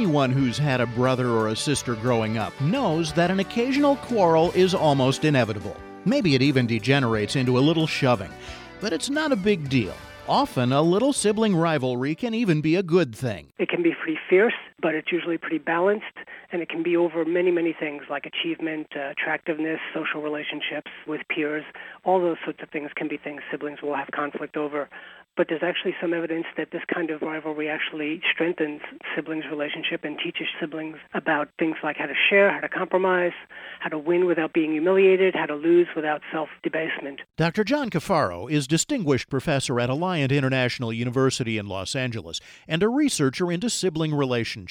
Anyone who's had a brother or a sister growing up knows that an occasional quarrel is almost inevitable. Maybe it even degenerates into a little shoving. But it's not a big deal. Often, a little sibling rivalry can even be a good thing. It can be pretty fierce, but it's usually pretty balanced, and it can be over many, many things like achievement, uh, attractiveness, social relationships with peers. All those sorts of things can be things siblings will have conflict over but there's actually some evidence that this kind of rivalry actually strengthens siblings' relationship and teaches siblings about things like how to share, how to compromise, how to win without being humiliated, how to lose without self debasement. Dr. John Caffaro is Distinguished Professor at Alliant International University in Los Angeles and a researcher into sibling relationships.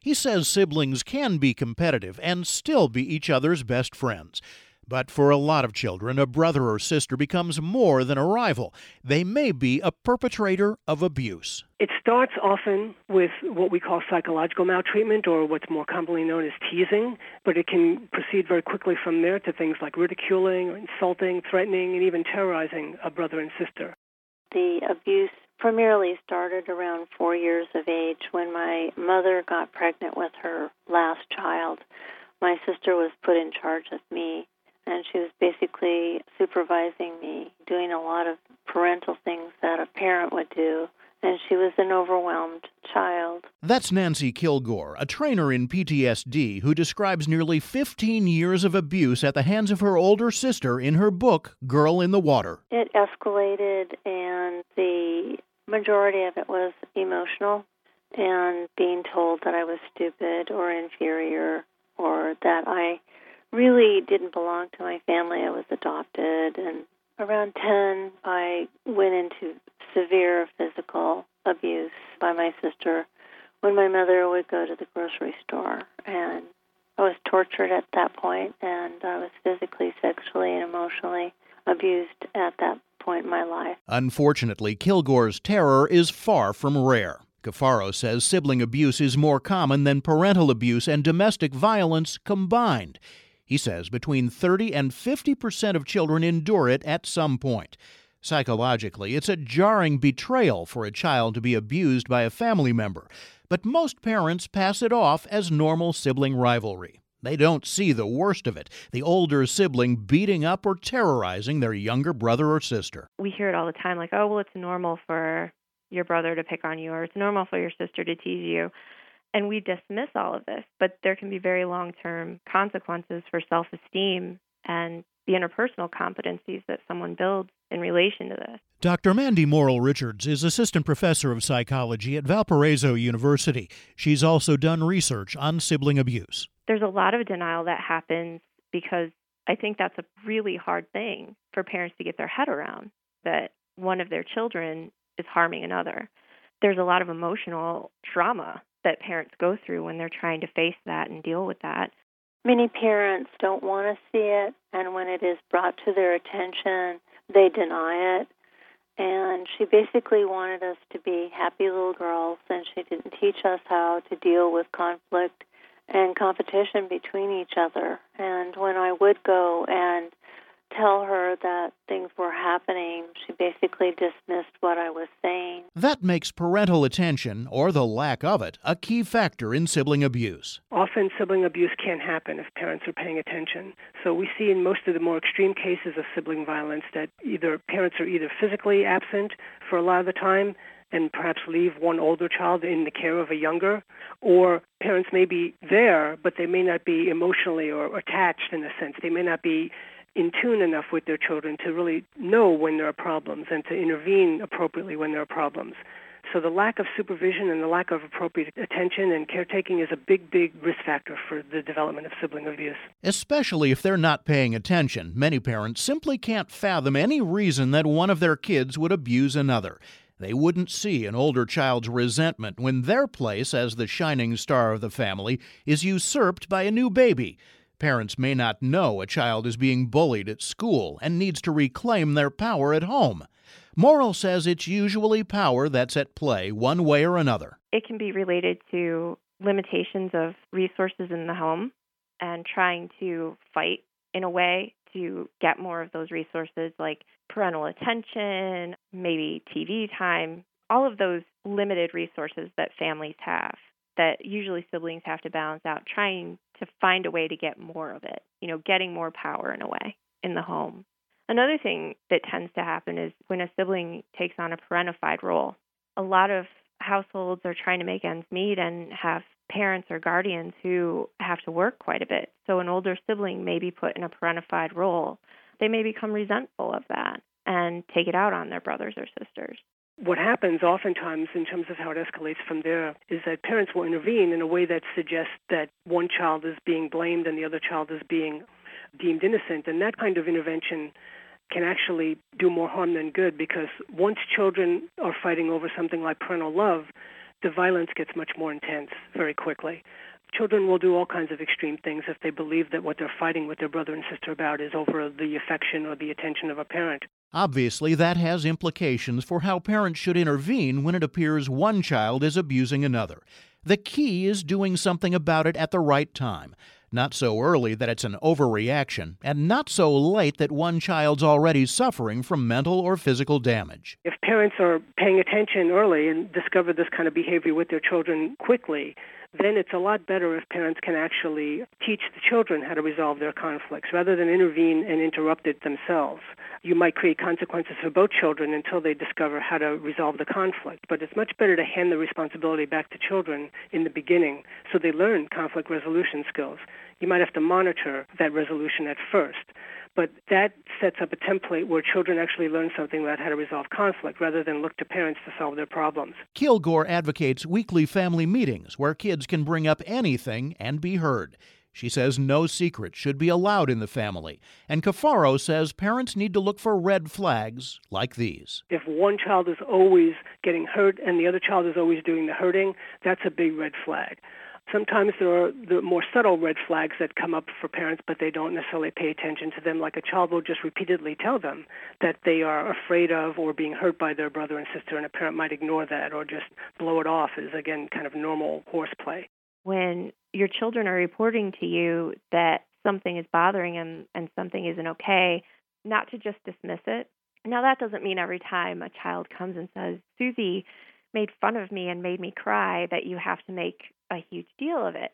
He says siblings can be competitive and still be each other's best friends. But for a lot of children, a brother or sister becomes more than a rival. They may be a perpetrator of abuse. It starts often with what we call psychological maltreatment or what's more commonly known as teasing, but it can proceed very quickly from there to things like ridiculing or insulting, threatening, and even terrorizing a brother and sister. The abuse primarily started around four years of age when my mother got pregnant with her last child. My sister was put in charge of me and she was basically supervising me, doing a lot of parental things that a parent would do. And she was an overwhelmed child. That's Nancy Kilgore, a trainer in PTSD who describes nearly 15 years of abuse at the hands of her older sister in her book, Girl in the Water. It escalated, and the majority of it was emotional and being told that I was stupid or inferior or that I really didn't belong to my family. I was adopted, and around 10, I went into severe physical abuse by my sister when my mother would go to the grocery store. And I was tortured at that point, and I was physically, sexually, and emotionally abused at that point in my life. Unfortunately, Kilgore's terror is far from rare. Caffaro says sibling abuse is more common than parental abuse and domestic violence combined. He says between 30 and 50 percent of children endure it at some point. Psychologically, it's a jarring betrayal for a child to be abused by a family member, but most parents pass it off as normal sibling rivalry. They don't see the worst of it the older sibling beating up or terrorizing their younger brother or sister. We hear it all the time like, oh, well, it's normal for your brother to pick on you, or it's normal for your sister to tease you and we dismiss all of this, but there can be very long term consequences for self esteem and the interpersonal competencies that someone builds in relation to this. Dr. Mandy Morrill Richards is assistant professor of psychology at Valparaiso University. She's also done research on sibling abuse. There's a lot of denial that happens because I think that's a really hard thing for parents to get their head around that one of their children is harming another. There's a lot of emotional trauma that parents go through when they're trying to face that and deal with that. Many parents don't want to see it, and when it is brought to their attention, they deny it. And she basically wanted us to be happy little girls, and she didn't teach us how to deal with conflict and competition between each other. And when I would go and tell her that things were happening, she basically dismissed what I was saying. That makes parental attention, or the lack of it, a key factor in sibling abuse. Often, sibling abuse can happen if parents are paying attention. So, we see in most of the more extreme cases of sibling violence that either parents are either physically absent for a lot of the time and perhaps leave one older child in the care of a younger, or parents may be there, but they may not be emotionally or attached in a sense. They may not be in tune enough with their children to really know when there are problems and to intervene appropriately when there are problems. So the lack of supervision and the lack of appropriate attention and caretaking is a big, big risk factor for the development of sibling abuse. Especially if they're not paying attention. Many parents simply can't fathom any reason that one of their kids would abuse another. They wouldn't see an older child's resentment when their place as the shining star of the family is usurped by a new baby. Parents may not know a child is being bullied at school and needs to reclaim their power at home. Morrill says it's usually power that's at play one way or another. It can be related to limitations of resources in the home and trying to fight in a way to get more of those resources like parental attention, maybe TV time, all of those limited resources that families have. that usually siblings have to balance out trying to find a way to get more of it, you know, getting more power in a way in the home. Another thing that tends to happen is when a sibling takes on a parentified role. A lot of households are trying to make ends meet and have parents or guardians who have to work quite a bit. So an older sibling may be put in a parentified role. They may become resentful of that and take it out on their brothers or sisters. What happens oftentimes in terms of how it escalates from there is that parents will intervene in a way that suggests that one child is being blamed and the other child is being deemed innocent. And that kind of intervention can actually do more harm than good because once children are fighting over something like parental love, the violence gets much more intense very quickly. Children will do all kinds of extreme things if they believe that what they're fighting with their brother and sister about is over the affection or the attention of a parent. Obviously, that has implications for how parents should intervene when it appears one child is abusing another. The key is doing something about it at the right time. Not so early that it's an overreaction, and not so late that one child's already suffering from mental or physical damage. If parents are paying attention early and discover this kind of behavior with their children quickly, then it's a lot better if parents can actually teach the children how to resolve their conflicts rather than intervene and interrupt it themselves. You might create consequences for both children until they discover how to resolve the conflict, but it's much better to hand the responsibility back to children in the beginning so they learn conflict resolution skills. You might have to monitor that resolution at first but that sets up a template where children actually learn something about how to resolve conflict rather than look to parents to solve their problems. Kilgore advocates weekly family meetings where kids can bring up anything and be heard. She says no secrets should be allowed in the family. And Caffaro says parents need to look for red flags like these. If one child is always getting hurt and the other child is always doing the hurting, that's a big red flag. Sometimes there are the more subtle red flags that come up for parents, but they don't necessarily pay attention to them. Like a child will just repeatedly tell them that they are afraid of or being hurt by their brother and sister, and a parent might ignore that or just blow it off as, again, kind of normal horseplay. When your children are reporting to you that something is bothering them and something isn't okay, not to just dismiss it. Now, that doesn't mean every time a child comes and says, Susie, made fun of me and made me cry that you have to make a huge deal of it,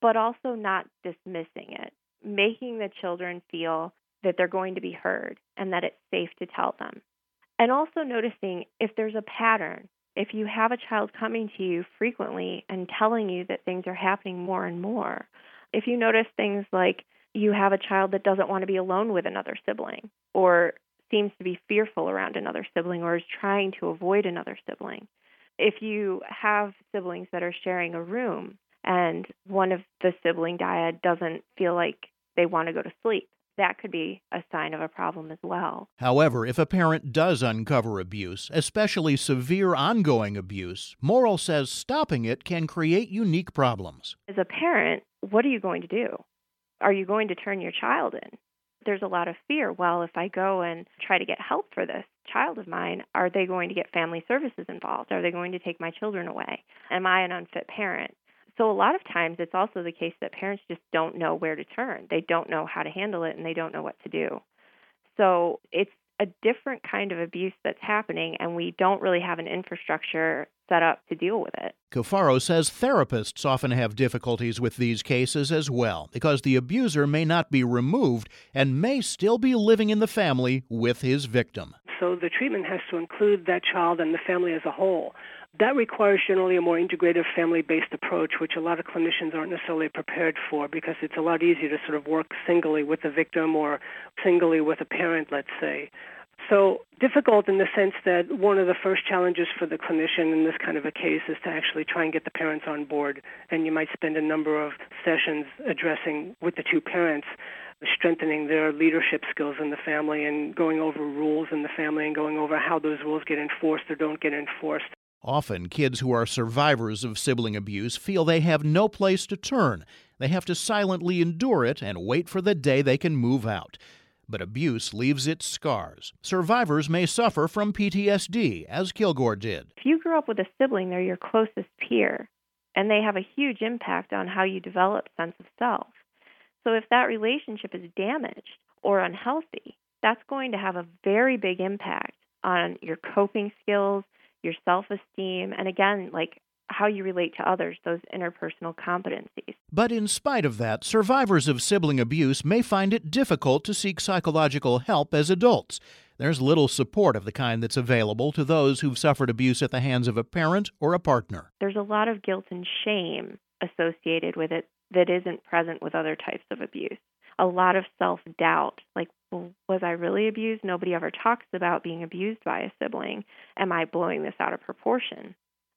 but also not dismissing it, making the children feel that they're going to be heard and that it's safe to tell them. And also noticing if there's a pattern. If you have a child coming to you frequently and telling you that things are happening more and more, if you notice things like you have a child that doesn't want to be alone with another sibling or seems to be fearful around another sibling or is trying to avoid another sibling, if you have siblings that are sharing a room and one of the sibling dyad doesn't feel like they want to go to sleep, that could be a sign of a problem as well. However, if a parent does uncover abuse, especially severe ongoing abuse, Morrill says stopping it can create unique problems. As a parent, what are you going to do? Are you going to turn your child in? There's a lot of fear. Well, if I go and try to get help for this child of mine, are they going to get family services involved? Are they going to take my children away? Am I an unfit parent? So, a lot of times it's also the case that parents just don't know where to turn. They don't know how to handle it and they don't know what to do. So, it's a different kind of abuse that's happening, and we don't really have an infrastructure set up to deal with it. Caffaro says therapists often have difficulties with these cases as well because the abuser may not be removed and may still be living in the family with his victim. So the treatment has to include that child and the family as a whole. That requires generally a more integrative family based approach, which a lot of clinicians aren't necessarily prepared for because it's a lot easier to sort of work singly with the victim or singly with a parent, let's say. So difficult in the sense that one of the first challenges for the clinician in this kind of a case is to actually try and get the parents on board. And you might spend a number of sessions addressing with the two parents strengthening their leadership skills in the family and going over rules in the family and going over how those rules get enforced or don't get enforced. Often, kids who are survivors of sibling abuse feel they have no place to turn. They have to silently endure it and wait for the day they can move out. But abuse leaves its scars. Survivors may suffer from PTSD, as Kilgore did. If you grew up with a sibling, they're your closest peer, and they have a huge impact on how you develop sense of self. So if that relationship is damaged or unhealthy, that's going to have a very big impact on your coping skills, your self esteem, and again, like how you relate to others, those interpersonal competencies. But in spite of that, survivors of sibling abuse may find it difficult to seek psychological help as adults. There's little support of the kind that's available to those who've suffered abuse at the hands of a parent or a partner. There's a lot of guilt and shame associated with it that isn't present with other types of abuse. A lot of self doubt, like, was I really abused? Nobody ever talks about being abused by a sibling. Am I blowing this out of proportion?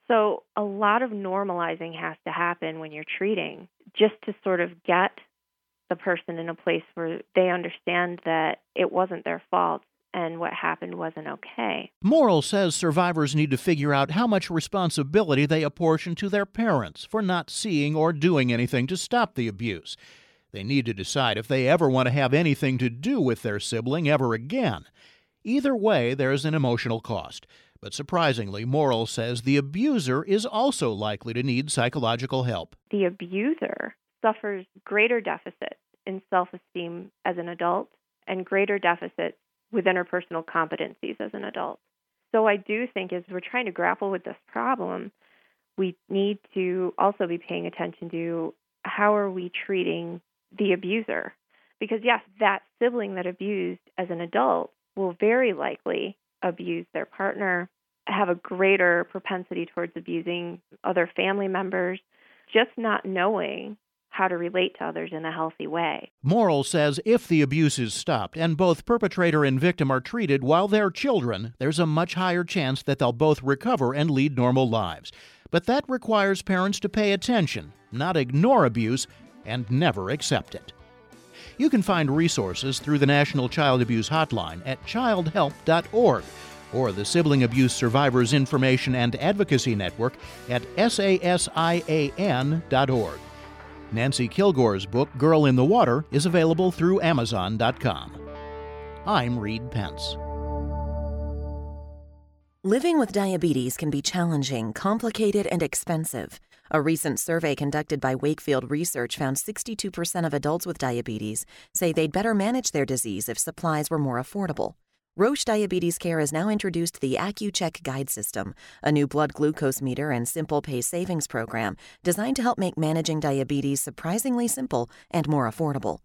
So, a lot of normalizing has to happen when you're treating just to sort of get the person in a place where they understand that it wasn't their fault and what happened wasn't okay. Morrill says survivors need to figure out how much responsibility they apportion to their parents for not seeing or doing anything to stop the abuse. They need to decide if they ever want to have anything to do with their sibling ever again. Either way, there's an emotional cost. But surprisingly, Morrill says the abuser is also likely to need psychological help. The abuser suffers greater deficits in self esteem as an adult and greater deficits with interpersonal competencies as an adult. So I do think as we're trying to grapple with this problem, we need to also be paying attention to how are we treating the abuser? Because yes, that sibling that abused as an adult will very likely abuse their partner, have a greater propensity towards abusing other family members, just not knowing how to relate to others in a healthy way. Morrill says if the abuse is stopped and both perpetrator and victim are treated while they're children, there's a much higher chance that they'll both recover and lead normal lives. But that requires parents to pay attention, not ignore abuse, and never accept it. You can find resources through the National Child Abuse Hotline at childhelp.org or the Sibling Abuse Survivors Information and Advocacy Network at sasian.org. Nancy Kilgore's book, Girl in the Water, is available through Amazon.com. I'm Reed Pence. Living with diabetes can be challenging, complicated, and expensive. A recent survey conducted by Wakefield Research found 62% of adults with diabetes say they'd better manage their disease if supplies were more affordable. Roche Diabetes Care has now introduced the Accu-Chek Guide System, a new blood glucose meter and simple pay savings program designed to help make managing diabetes surprisingly simple and more affordable.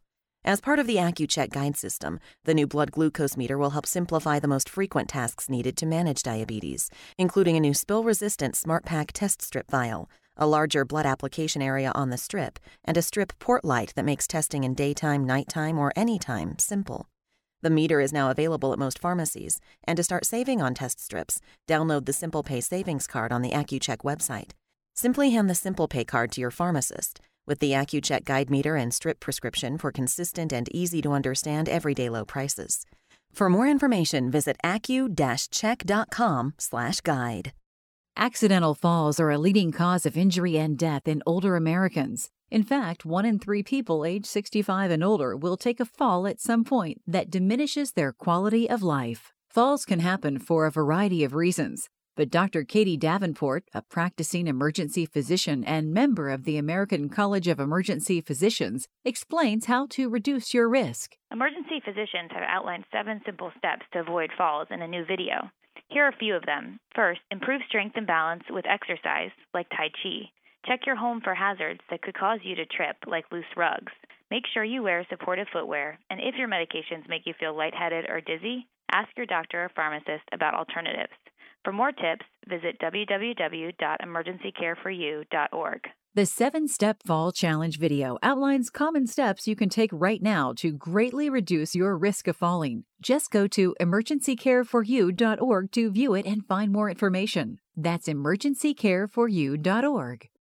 As part of the Accu-Chek Guide System, the new blood glucose meter will help simplify the most frequent tasks needed to manage diabetes, including a new spill-resistant SmartPack test strip vial, a larger blood application area on the strip, and a strip port light that makes testing in daytime, nighttime, or anytime simple. The meter is now available at most pharmacies, and to start saving on test strips, download the Simple Pay savings card on the Accu-Chek website. Simply hand the Simple Pay card to your pharmacist with the Accu-Chek guide meter and strip prescription for consistent and easy to understand everyday low prices. For more information, visit accu-chek.com/guide. Accidental falls are a leading cause of injury and death in older Americans. In fact, one in three people age 65 and older will take a fall at some point that diminishes their quality of life. Falls can happen for a variety of reasons, but Dr. Katie Davenport, a practicing emergency physician and member of the American College of Emergency Physicians, explains how to reduce your risk. Emergency physicians have outlined seven simple steps to avoid falls in a new video. Here are a few of them. First, improve strength and balance with exercise, like Tai Chi. Check your home for hazards that could cause you to trip, like loose rugs. Make sure you wear supportive footwear, and if your medications make you feel lightheaded or dizzy, ask your doctor or pharmacist about alternatives. For more tips, visit www.emergencycareforyou.org. The 7 Step Fall Challenge video outlines common steps you can take right now to greatly reduce your risk of falling. Just go to emergencycareforyou.org to view it and find more information. That's emergencycareforyou.org.